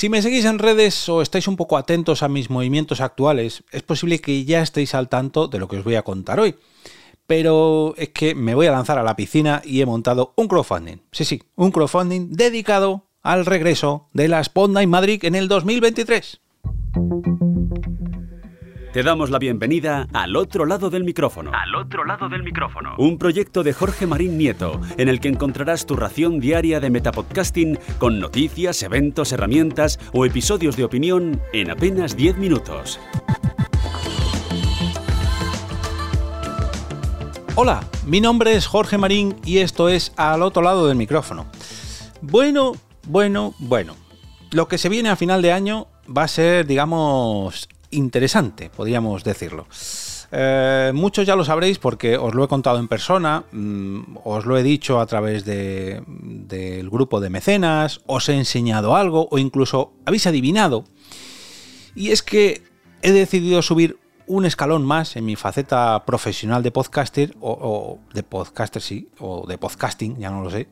Si me seguís en redes o estáis un poco atentos a mis movimientos actuales, es posible que ya estéis al tanto de lo que os voy a contar hoy. Pero es que me voy a lanzar a la piscina y he montado un crowdfunding. Sí, sí, un crowdfunding dedicado al regreso de la en Madrid en el 2023. Te damos la bienvenida al otro lado del micrófono. Al otro lado del micrófono. Un proyecto de Jorge Marín Nieto, en el que encontrarás tu ración diaria de metapodcasting con noticias, eventos, herramientas o episodios de opinión en apenas 10 minutos. Hola, mi nombre es Jorge Marín y esto es Al otro lado del micrófono. Bueno, bueno, bueno. Lo que se viene a final de año va a ser, digamos, interesante, podríamos decirlo. Eh, muchos ya lo sabréis porque os lo he contado en persona, mm, os lo he dicho a través del grupo de mecenas, os he enseñado algo o incluso habéis adivinado. Y es que he decidido subir un escalón más en mi faceta profesional de podcaster, o, de podcaster sí, o de podcasting, ya no lo sé.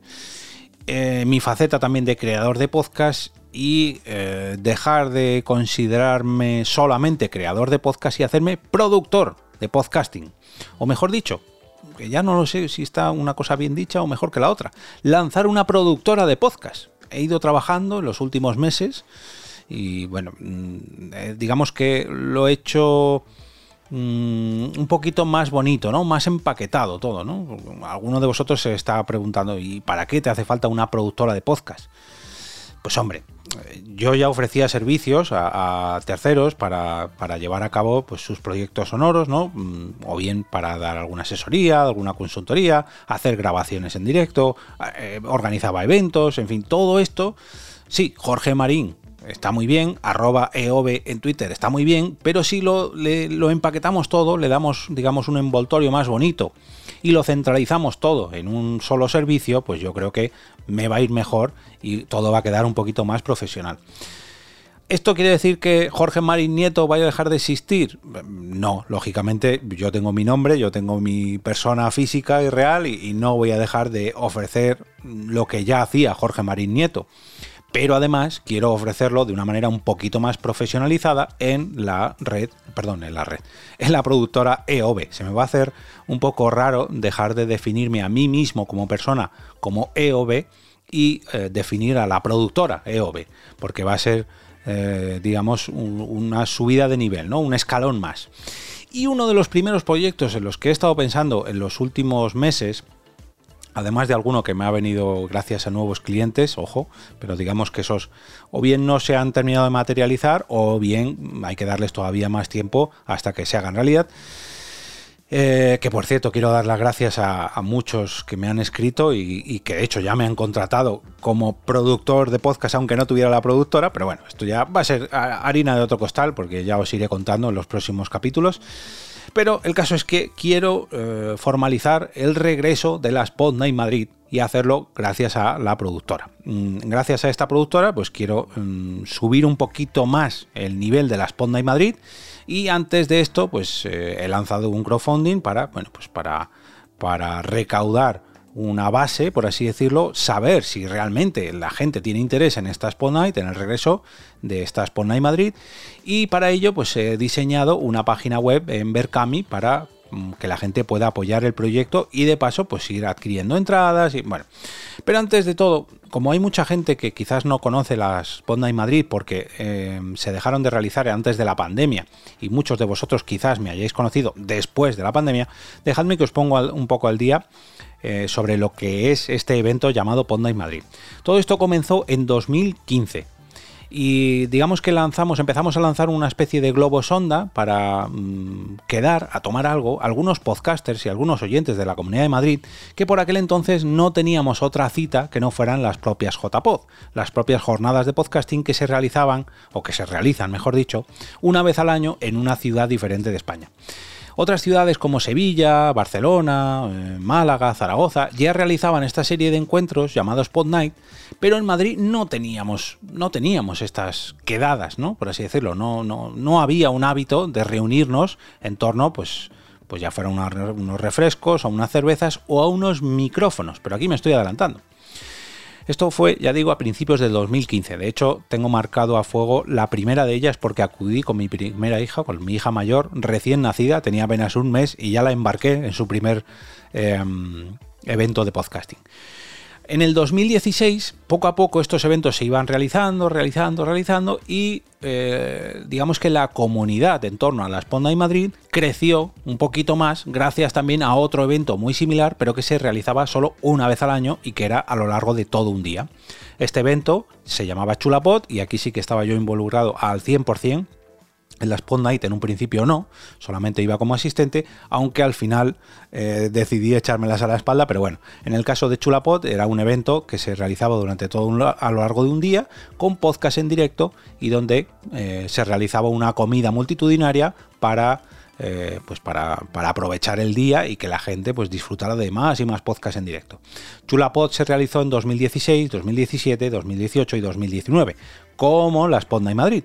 Eh, mi faceta también de creador de podcast y eh, dejar de considerarme solamente creador de podcast y hacerme productor de podcasting. O mejor dicho, que ya no lo sé si está una cosa bien dicha o mejor que la otra, lanzar una productora de podcast. He ido trabajando en los últimos meses y bueno, mm, eh, digamos que lo he hecho un poquito más bonito, ¿no? Más empaquetado todo, ¿no? Alguno de vosotros se está preguntando, ¿y para qué te hace falta una productora de podcast? Pues hombre, yo ya ofrecía servicios a, terceros para, llevar a cabo pues, sus proyectos sonoros, ¿no? Mm, o bien para dar alguna asesoría, alguna consultoría, hacer grabaciones en directo, eh, organizaba eventos, en fin, todo esto. Sí, Jorge Marín está muy bien, arroba EOB en Twitter está muy bien, pero si lo, lo empaquetamos todo, le damos, digamos, un envoltorio más bonito y lo centralizamos todo en un solo servicio, pues yo creo que me va a ir mejor y todo va a quedar un poquito más profesional. ¿Esto quiere decir que Jorge Marín Nieto vaya a dejar de existir? No, lógicamente yo tengo mi nombre, yo tengo mi persona física y real y, no voy a dejar de ofrecer lo que ya hacía Jorge Marín Nieto pero además quiero ofrecerlo de una manera un poquito más profesionalizada en la red, perdón, en la red, en la productora EOB. Se me va a hacer un poco raro dejar de definirme a mí mismo como persona como EOB y eh, definir a la productora EOB, porque va a ser, eh, digamos, una subida de nivel, ¿no? Un escalón más. Y uno de los primeros proyectos en los que he estado pensando en los últimos meses además de alguno que me ha venido gracias a nuevos clientes, ojo, pero digamos que esos o bien no se han terminado de materializar o bien hay que darles todavía más tiempo hasta que se hagan realidad. Eh, que por cierto, quiero dar las gracias a, muchos que me han escrito y, que de hecho ya me han contratado como productor de podcast, aunque no tuviera la productora. Pero bueno, esto ya va a ser harina de otro costal, porque ya os iré contando en los próximos capítulos. Pero el caso es que quiero eh, formalizar el regreso de la Spot Night Madrid y hacerlo gracias a la productora. Mm, gracias a esta productora, pues quiero mm, subir un poquito más el nivel de la Spot Night Madrid. Y antes de esto, pues eh, he lanzado un crowdfunding para, bueno, pues para, para recaudar una base, por así decirlo, saber si realmente la gente tiene interés en esta Spot en el regreso de esta Spot Madrid. Y para ello, pues he diseñado una página web en Berkami para mm, que la gente pueda apoyar el proyecto y de paso pues ir adquiriendo entradas y bueno. Pero antes de todo, como hay mucha gente que quizás no conoce las Spot Night Madrid porque eh, se dejaron de realizar antes de la pandemia y muchos de vosotros quizás me hayáis conocido después de la pandemia, dejadme que os ponga un poco al día eh, sobre lo que es este evento llamado Ponda Madrid. Todo esto comenzó en 2015 y digamos que lanzamos, empezamos a lanzar una especie de globo sonda para mm, quedar a tomar algo algunos podcasters y algunos oyentes de la Comunidad de Madrid que por aquel entonces no teníamos otra cita que no fueran las propias JPod, las propias jornadas de podcasting que se realizaban o que se realizan, mejor dicho, una vez al año en una ciudad diferente de España. Otras ciudades como Sevilla, Barcelona, eh, Málaga, Zaragoza ya realizaban esta serie de encuentros llamados Spot Night, pero en Madrid no teníamos, no teníamos estas quedadas, ¿no? Por así decirlo, no, no, no había un hábito de reunirnos en torno, pues, pues ya fueran unos refrescos, o unas cervezas o a unos micrófonos, pero aquí me estoy adelantando. Esto fue, ya digo, a principios del 2015. De hecho, tengo marcado a fuego la primera de ellas porque acudí con mi primera hija, con mi hija mayor, recién nacida, tenía apenas un mes y ya la embarqué en su primer em, evento de podcasting. En el 2016, poco a poco estos eventos se iban realizando, realizando, realizando y eh, digamos que la comunidad en torno a la Sponda y Madrid creció un poquito más gracias también a otro evento muy similar pero que se realizaba solo una vez al año y que era a lo largo de todo un día. Este evento se llamaba Chulapot y aquí sí que estaba yo involucrado al 100% en la Spot Night en un principio no, solamente iba como asistente, aunque al final eh, decidí echármelas a la espalda, pero bueno, en el caso de Chulapod era un evento que se realizaba durante todo a lo largo de un día con podcast en directo y donde eh, se realizaba una comida multitudinaria para eh, pues para, para, aprovechar el día y que la gente pues disfrutara de más y más podcasts en directo. Chulapod se realizó en 2016, 2017, 2018 y 2019, como la Spot Night Madrid.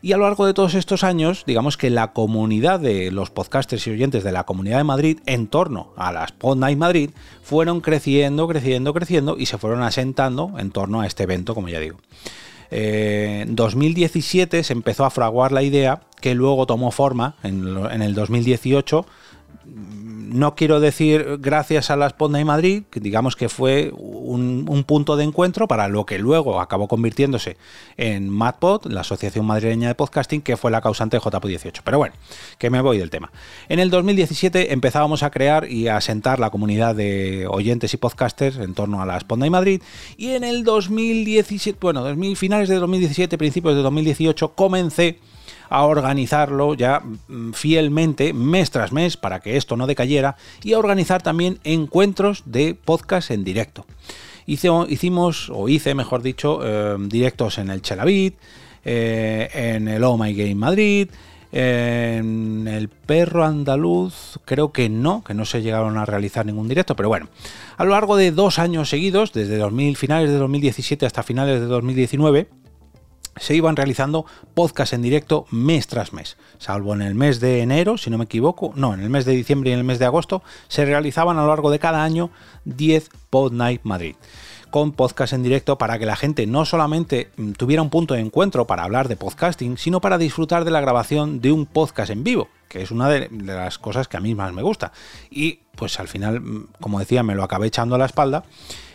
Y a lo largo de todos estos años, digamos que la comunidad de los podcasters y oyentes de la Comunidad de Madrid en torno a las Pod Night Madrid fueron creciendo, creciendo, creciendo y se fueron asentando en torno a este evento, como ya digo. Eh, en 2017 se empezó a fraguar la idea que luego tomó forma en, en el 2018 no quiero decir gracias a la Sponda y Madrid, que digamos que fue un, punto de encuentro para lo que luego acabó convirtiéndose en MadPod, la Asociación Madrileña de Podcasting, que fue la causante de JPO18. Pero bueno, que me voy del tema. En el 2017 empezábamos a crear y a sentar la comunidad de oyentes y podcasters en torno a la Sponda y Madrid. Y en el 2017, bueno, 2000, finales de 2017, principios de 2018, comencé a organizarlo ya mm, fielmente mes tras mes para que esto no decayera y a organizar también encuentros de podcast en directo. hicimos, o hice mejor dicho, eh, directos en el Chelavit, eh, en el Oh My Game Madrid, en el perro andaluz, creo que no, que no se llegaron a realizar ningún directo, pero bueno, a lo largo de dos años seguidos, desde 2000, finales de 2017 hasta finales de 2019, se iban realizando podcasts en directo mes tras mes, salvo en el mes de enero, si no me equivoco, no, en el mes de diciembre y en el mes de agosto, se realizaban a lo largo de cada año 10 Pod Night Madrid con podcast en directo para que la gente no solamente mm, tuviera un punto de encuentro para hablar de podcasting, sino para disfrutar de la grabación de un podcast en vivo, que es una de, las cosas que a mí más me gusta. Y pues al final, mm, como decía, me lo acabé echando a la espalda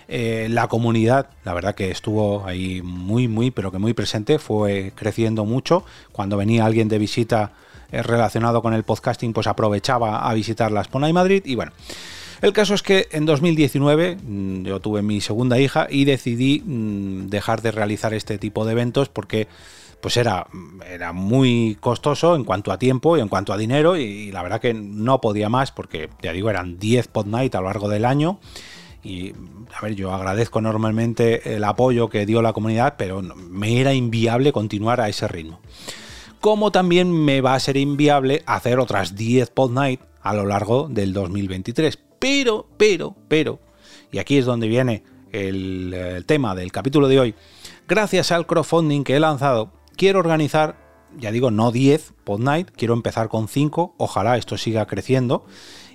eh, la comunidad, la verdad que estuvo ahí muy, muy, pero que muy presente, fue creciendo mucho. Cuando venía alguien de visita eh, relacionado con el podcasting, pues aprovechaba a visitar la Spona y Madrid. Y bueno, el caso es que en 2019 mm, yo tuve mi segunda hija y decidí mm, dejar de realizar este tipo de eventos porque pues era, era muy costoso en cuanto a tiempo y en cuanto a dinero y, la verdad que no podía más porque ya digo eran 10 pod night a lo largo del año y, a ver, yo agradezco normalmente el apoyo que dio la comunidad, pero me era inviable continuar a ese ritmo. Como también me va a ser inviable hacer otras 10 pod night a lo largo del 2023. Pero, pero, pero, y aquí es donde viene el, el tema del capítulo de hoy, gracias al crowdfunding que he lanzado, quiero organizar ya digo, no 10 pod night, quiero empezar con 5, ojalá esto siga creciendo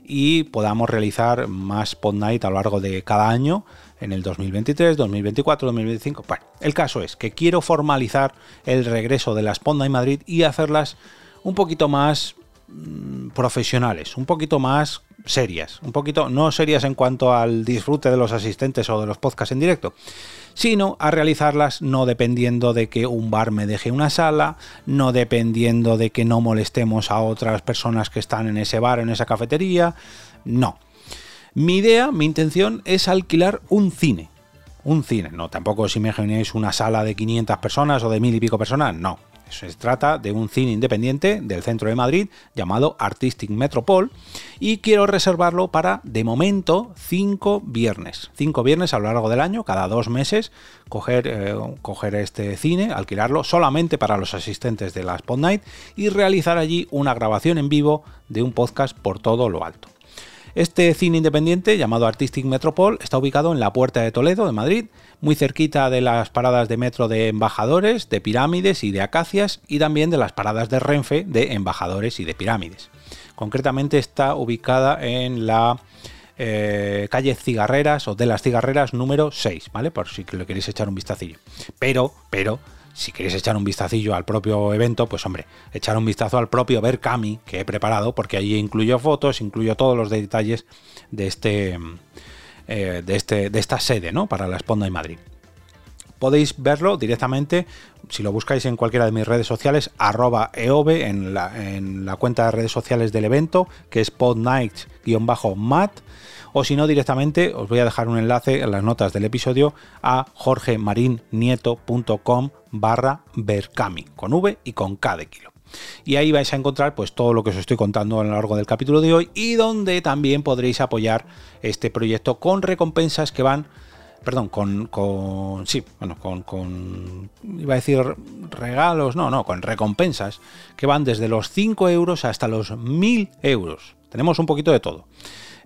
y podamos realizar más Pod Night a lo largo de cada año en el 2023, 2024, 2025. Bueno, el caso es que quiero formalizar el regreso de las Pod Night Madrid y hacerlas un poquito más mm, profesionales, un poquito más serias, un poquito no serias en cuanto al disfrute de los asistentes o de los podcasts en directo, sino a realizarlas no dependiendo de que un bar me deje una sala, no dependiendo de que no molestemos a otras personas que están en ese bar, en esa cafetería, no. Mi idea, mi intención es alquilar un cine. Un cine, no, tampoco si me imagináis una sala de 500 personas o de mil y pico personas, no. Se trata de un cine independiente del centro de Madrid llamado Artistic Metropol y quiero reservarlo para, de momento, cinco viernes. Cinco viernes a lo largo del año, cada dos meses, coger, eh, este cine, alquilarlo solamente para los asistentes de la Spot Night y realizar allí una grabación en vivo de un podcast por todo lo alto. Este cine independiente, llamado Artistic Metropol, está ubicado en la Puerta de Toledo, de Madrid, muy cerquita de las paradas de metro de Embajadores, de Pirámides y de Acacias, y también de las paradas de Renfe de Embajadores y de Pirámides. Concretamente está ubicada en la eh, calle Cigarreras o de las Cigarreras número 6, ¿vale? Por si le queréis echar un vistacillo. Pero, pero, si queréis echar un vistacillo al propio evento, pues hombre, echar un vistazo al propio Berkami que he preparado, porque ahí incluyo fotos, incluyo todos los detalles de este, eh, de este, de esta sede, ¿no? Para la Esponda en Madrid podéis verlo directamente si lo buscáis en cualquiera de mis redes sociales, arroba eove en la, cuenta de redes sociales del evento, que es podnight-mat, o si no directamente os voy a dejar un enlace en las notas del episodio a jorgemarinieto.com barra berkami, con V y con K de kilo. Y ahí vais a encontrar pues todo lo que os estoy contando a lo largo del capítulo de hoy y donde también podréis apoyar este proyecto con recompensas que van perdón, con, con sí, bueno, con, con, iba a decir regalos, no, no, con recompensas que van desde los 5 euros hasta los 1000 euros. Tenemos un poquito de todo.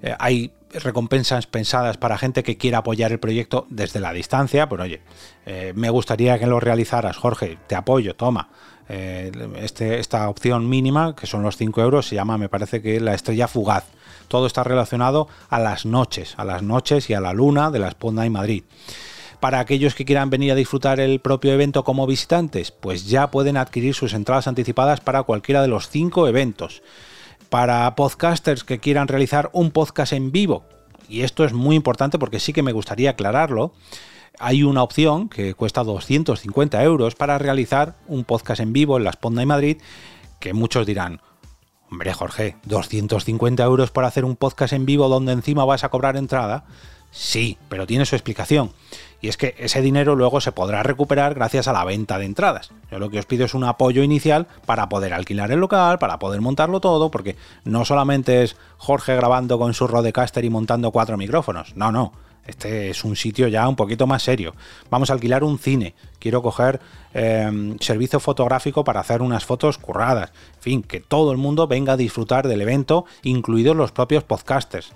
Eh, hay recompensas pensadas para gente que quiera apoyar el proyecto desde la distancia, pero oye, eh, me gustaría que lo realizaras, Jorge, te apoyo, toma. Eh, este, esta opción mínima, que son los 5 euros, se llama, me parece que la estrella fugaz todo está relacionado a las noches, a las noches y a la luna de la Esponda en Madrid. Para aquellos que quieran venir a disfrutar el propio evento como visitantes, pues ya pueden adquirir sus entradas anticipadas para cualquiera de los cinco eventos. Para podcasters que quieran realizar un podcast en vivo, y esto es muy importante porque sí que me gustaría aclararlo, hay una opción que cuesta 250 euros para realizar un podcast en vivo en la Esponda en Madrid, que muchos dirán, Hombre, Jorge, 250 euros para hacer un podcast en vivo donde encima vas a cobrar entrada. Sí, pero tiene su explicación. Y es que ese dinero luego se podrá recuperar gracias a la venta de entradas. Yo lo que os pido es un apoyo inicial para poder alquilar el local, para poder montarlo todo, porque no solamente es Jorge grabando con su Rodecaster y montando cuatro micrófonos. No, no. Este es un sitio ya un poquito más serio. Vamos a alquilar un cine. Quiero coger em, servicio fotográfico para hacer unas fotos curradas. En fin, que todo el mundo venga a disfrutar del evento, incluidos los propios podcasters.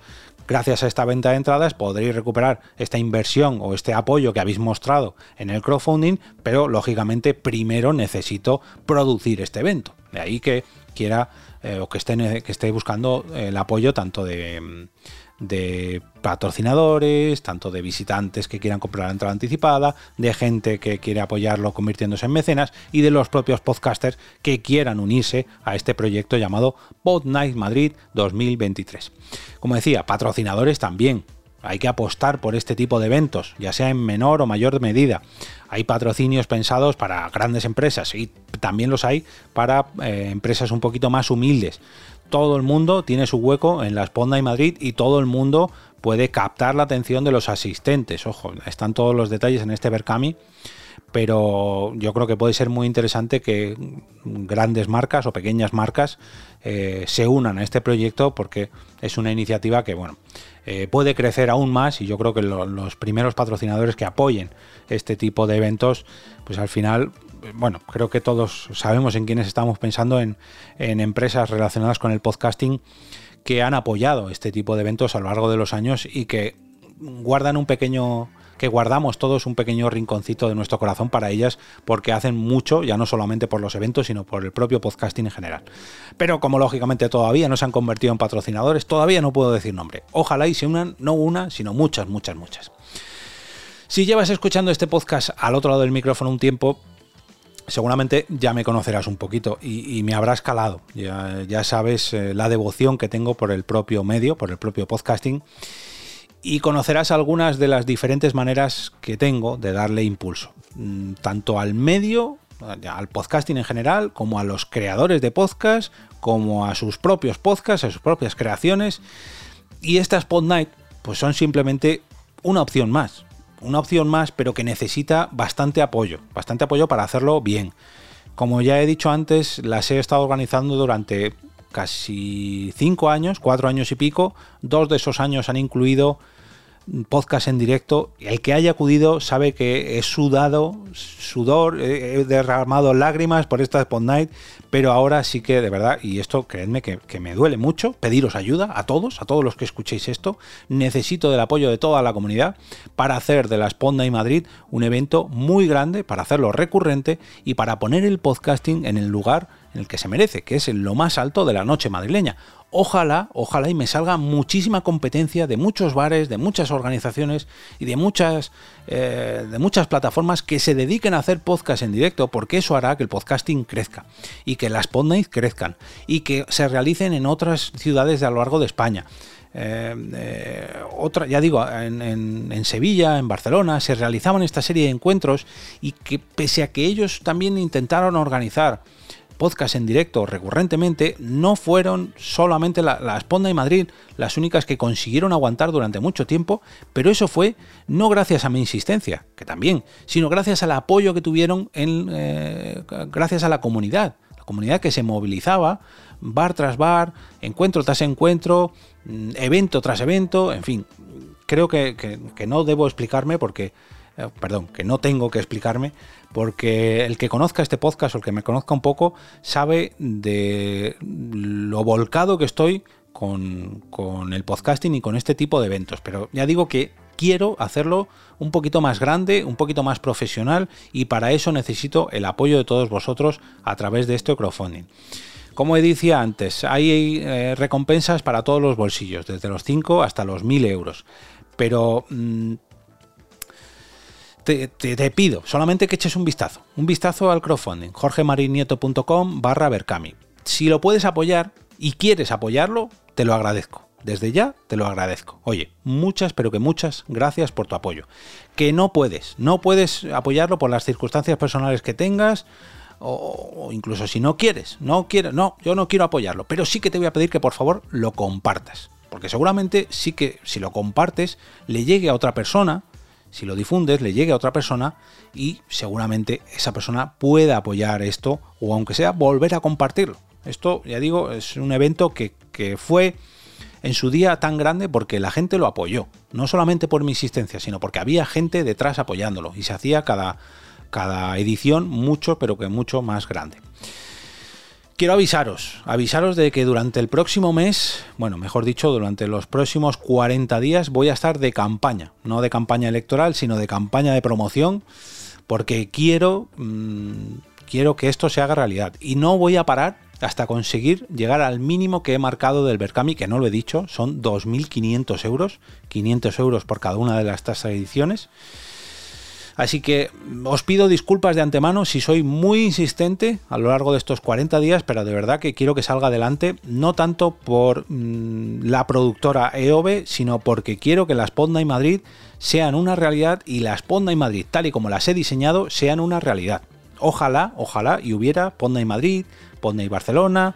Gracias a esta venta de entradas podréis recuperar esta inversión o este apoyo que habéis mostrado en el crowdfunding, pero lógicamente primero necesito producir este evento. De ahí que quiera eh, o que esté, que esté buscando el apoyo tanto de de patrocinadores, tanto de visitantes que quieran comprar la entrada anticipada, de gente que quiere apoyarlo convirtiéndose en mecenas y de los propios podcasters que quieran unirse a este proyecto llamado Pod Night Madrid 2023. Como decía, patrocinadores también. Hay que apostar por este tipo de eventos, ya sea en menor o mayor medida. Hay patrocinios pensados para grandes empresas y también los hay para eh, empresas un poquito más humildes todo el mundo tiene su hueco en la Esponda y Madrid y todo el mundo puede captar la atención de los asistentes. Ojo, están todos los detalles en este Berkami, pero yo creo que puede ser muy interesante que grandes marcas o pequeñas marcas eh, se unan a este proyecto porque es una iniciativa que, bueno, eh, puede crecer aún más y yo creo que los primeros patrocinadores que apoyen este tipo de eventos, pues al final bueno, creo que todos sabemos en quiénes estamos pensando en, empresas relacionadas con el podcasting que han apoyado este tipo de eventos a lo largo de los años y que guardan un pequeño que guardamos todos un pequeño rinconcito de nuestro corazón para ellas porque hacen mucho, ya no solamente por los eventos, sino por el propio podcasting en general. Pero como lógicamente todavía no se han convertido en patrocinadores, todavía no puedo decir nombre. Ojalá y se unan no una, sino muchas, muchas, muchas. Si llevas escuchando este podcast al otro lado del micrófono un tiempo, seguramente ya me conocerás un poquito y, me habrás calado. Ya, sabes eh, la devoción que tengo por el propio medio, por el propio podcasting. Y conocerás algunas de las diferentes maneras que tengo de darle impulso, mm, tanto al medio, al podcasting en general, como a los creadores de podcast, como a sus propios podcasts, a sus propias creaciones. Y estas Pod Night, pues son simplemente una opción más una opción más, pero que necesita bastante apoyo, bastante apoyo para hacerlo bien. Como ya he dicho antes, las he estado organizando durante casi cinco años, cuatro años y pico. Dos de esos años han incluido podcast en directo el que haya acudido sabe que he sudado sudor, he derramado lágrimas por esta Spot Night, pero ahora sí que de verdad, y esto creedme que, me duele mucho, pediros ayuda a todos, a todos los que escuchéis esto, necesito del apoyo de toda la comunidad para hacer de la Spot Night Madrid un evento muy grande, para hacerlo recurrente y para poner el podcasting en el lugar el que se merece, que es en lo más alto de la noche madrileña. Ojalá, ojalá y me salga muchísima competencia de muchos bares, de muchas organizaciones y de muchas, eh, de muchas plataformas que se dediquen a hacer podcast en directo, porque eso hará que el podcasting crezca y que las podcasts crezcan y que se realicen en otras ciudades de a lo largo de España. Eh, eh, otra, ya digo, en, en, Sevilla, en Barcelona, se realizaban esta serie de encuentros y que pese a que ellos también intentaron organizar podcast en directo recurrentemente, no fueron solamente la, la Esponda y Madrid las únicas que consiguieron aguantar durante mucho tiempo, pero eso fue no gracias a mi insistencia, que también, sino gracias al apoyo que tuvieron en, eh, gracias a la comunidad, la comunidad que se movilizaba bar tras bar, encuentro tras encuentro, mm, evento tras evento, en fin, creo que, que no debo explicarme porque eh, perdón, que no tengo que explicarme, porque el que conozca este podcast o el que me conozca un poco sabe de lo volcado que estoy con, el podcasting y con este tipo de eventos. Pero ya digo que quiero hacerlo un poquito más grande, un poquito más profesional y para eso necesito el apoyo de todos vosotros a través de este crowdfunding. Como decía antes, hay eh, recompensas para todos los bolsillos, desde los 5 hasta los 1000 euros. Pero mm, te, pido solamente que eches un vistazo, un vistazo al crowdfunding, jorgemarinieto.com barra Berkami. Si lo puedes apoyar y quieres apoyarlo, te lo agradezco. Desde ya te lo agradezco. Oye, muchas, pero que muchas gracias por tu apoyo. Que no puedes, no puedes apoyarlo por las circunstancias personales que tengas, o, incluso si no quieres, no quiero, no, yo no quiero apoyarlo, pero sí que te voy a pedir que por favor lo compartas. Porque seguramente sí que si lo compartes le llegue a otra persona si lo difundes, le llegue a otra persona y seguramente esa persona pueda apoyar esto o aunque sea volver a compartirlo. Esto, ya digo, es un evento que, fue en su día tan grande porque la gente lo apoyó. No solamente por mi insistencia, sino porque había gente detrás apoyándolo y se hacía cada, cada edición mucho, pero que mucho más grande. Quiero avisaros, avisaros de que durante el próximo mes, bueno, mejor dicho, durante los próximos 40 días voy a estar de campaña, no de campaña electoral, sino de campaña de promoción, porque quiero, mm, quiero que esto se haga realidad y no voy a parar hasta conseguir llegar al mínimo que he marcado del Berkami, que no lo he dicho, son 2.500 euros, 500 euros por cada una de las tasas ediciones. Así que os pido disculpas de antemano si soy muy insistente a lo largo de estos 40 días, pero de verdad que quiero que salga adelante, no tanto por mm, la productora EOB, sino porque quiero que la Sponda y Madrid sean una realidad y la Sponda y Madrid, tal y como las he diseñado, sean una realidad. Ojalá, ojalá, y hubiera Ponda y Madrid, Ponda y Barcelona,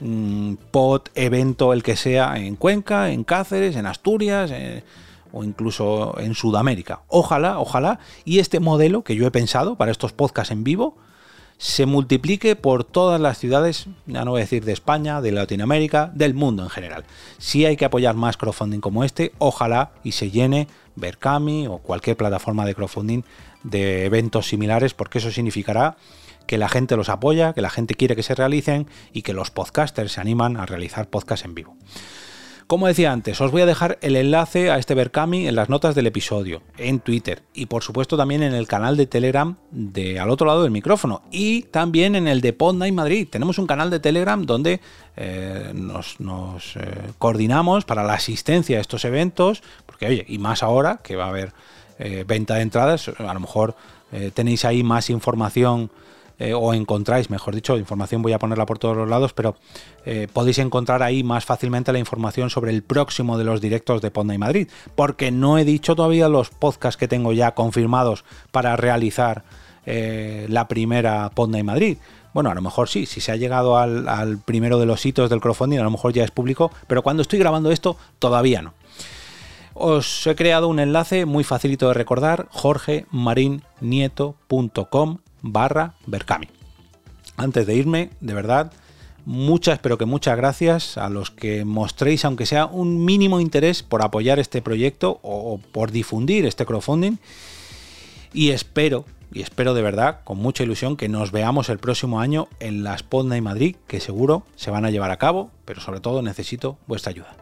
mm, POT, evento, el que sea, en Cuenca, en Cáceres, en Asturias, eh, o incluso en Sudamérica. Ojalá, ojalá, y este modelo que yo he pensado para estos podcasts en vivo se multiplique por todas las ciudades, ya no voy a decir de España, de Latinoamérica, del mundo en general. Si hay que apoyar más crowdfunding como este, ojalá y se llene Berkami o cualquier plataforma de crowdfunding de eventos similares, porque eso significará que la gente los apoya, que la gente quiere que se realicen y que los podcasters se animan a realizar podcasts en vivo. Como decía antes, os voy a dejar el enlace a este Berkami en las notas del episodio, en Twitter y por supuesto también en el canal de Telegram de al otro lado del micrófono y también en el de Podnight Madrid. Tenemos un canal de Telegram donde eh, nos, eh, coordinamos para la asistencia a estos eventos, porque oye, y más ahora que va a haber eh, venta de entradas, a lo mejor tenéis ahí más información eh, o encontráis, mejor dicho, información voy a ponerla por todos los lados, pero eh, podéis encontrar ahí más fácilmente la información sobre el próximo de los directos de Ponda y Madrid, porque no he dicho todavía los podcasts que tengo ya confirmados para realizar eh, la primera Ponda y Madrid. Bueno, a lo mejor sí, si se ha llegado al, al primero de los hitos del crowdfunding, a lo mejor ya es público, pero cuando estoy grabando esto, todavía no. Os he creado un enlace muy facilito de recordar, jorgemarinieto.com barra Berkami. Antes de irme, de verdad, muchas, pero que muchas gracias a los que mostréis, aunque sea un mínimo interés por apoyar este proyecto o por difundir este crowdfunding. Y espero, y espero de verdad, con mucha ilusión, que nos veamos el próximo año en la Sponda y Madrid, que seguro se van a llevar a cabo, pero sobre todo necesito vuestra ayuda.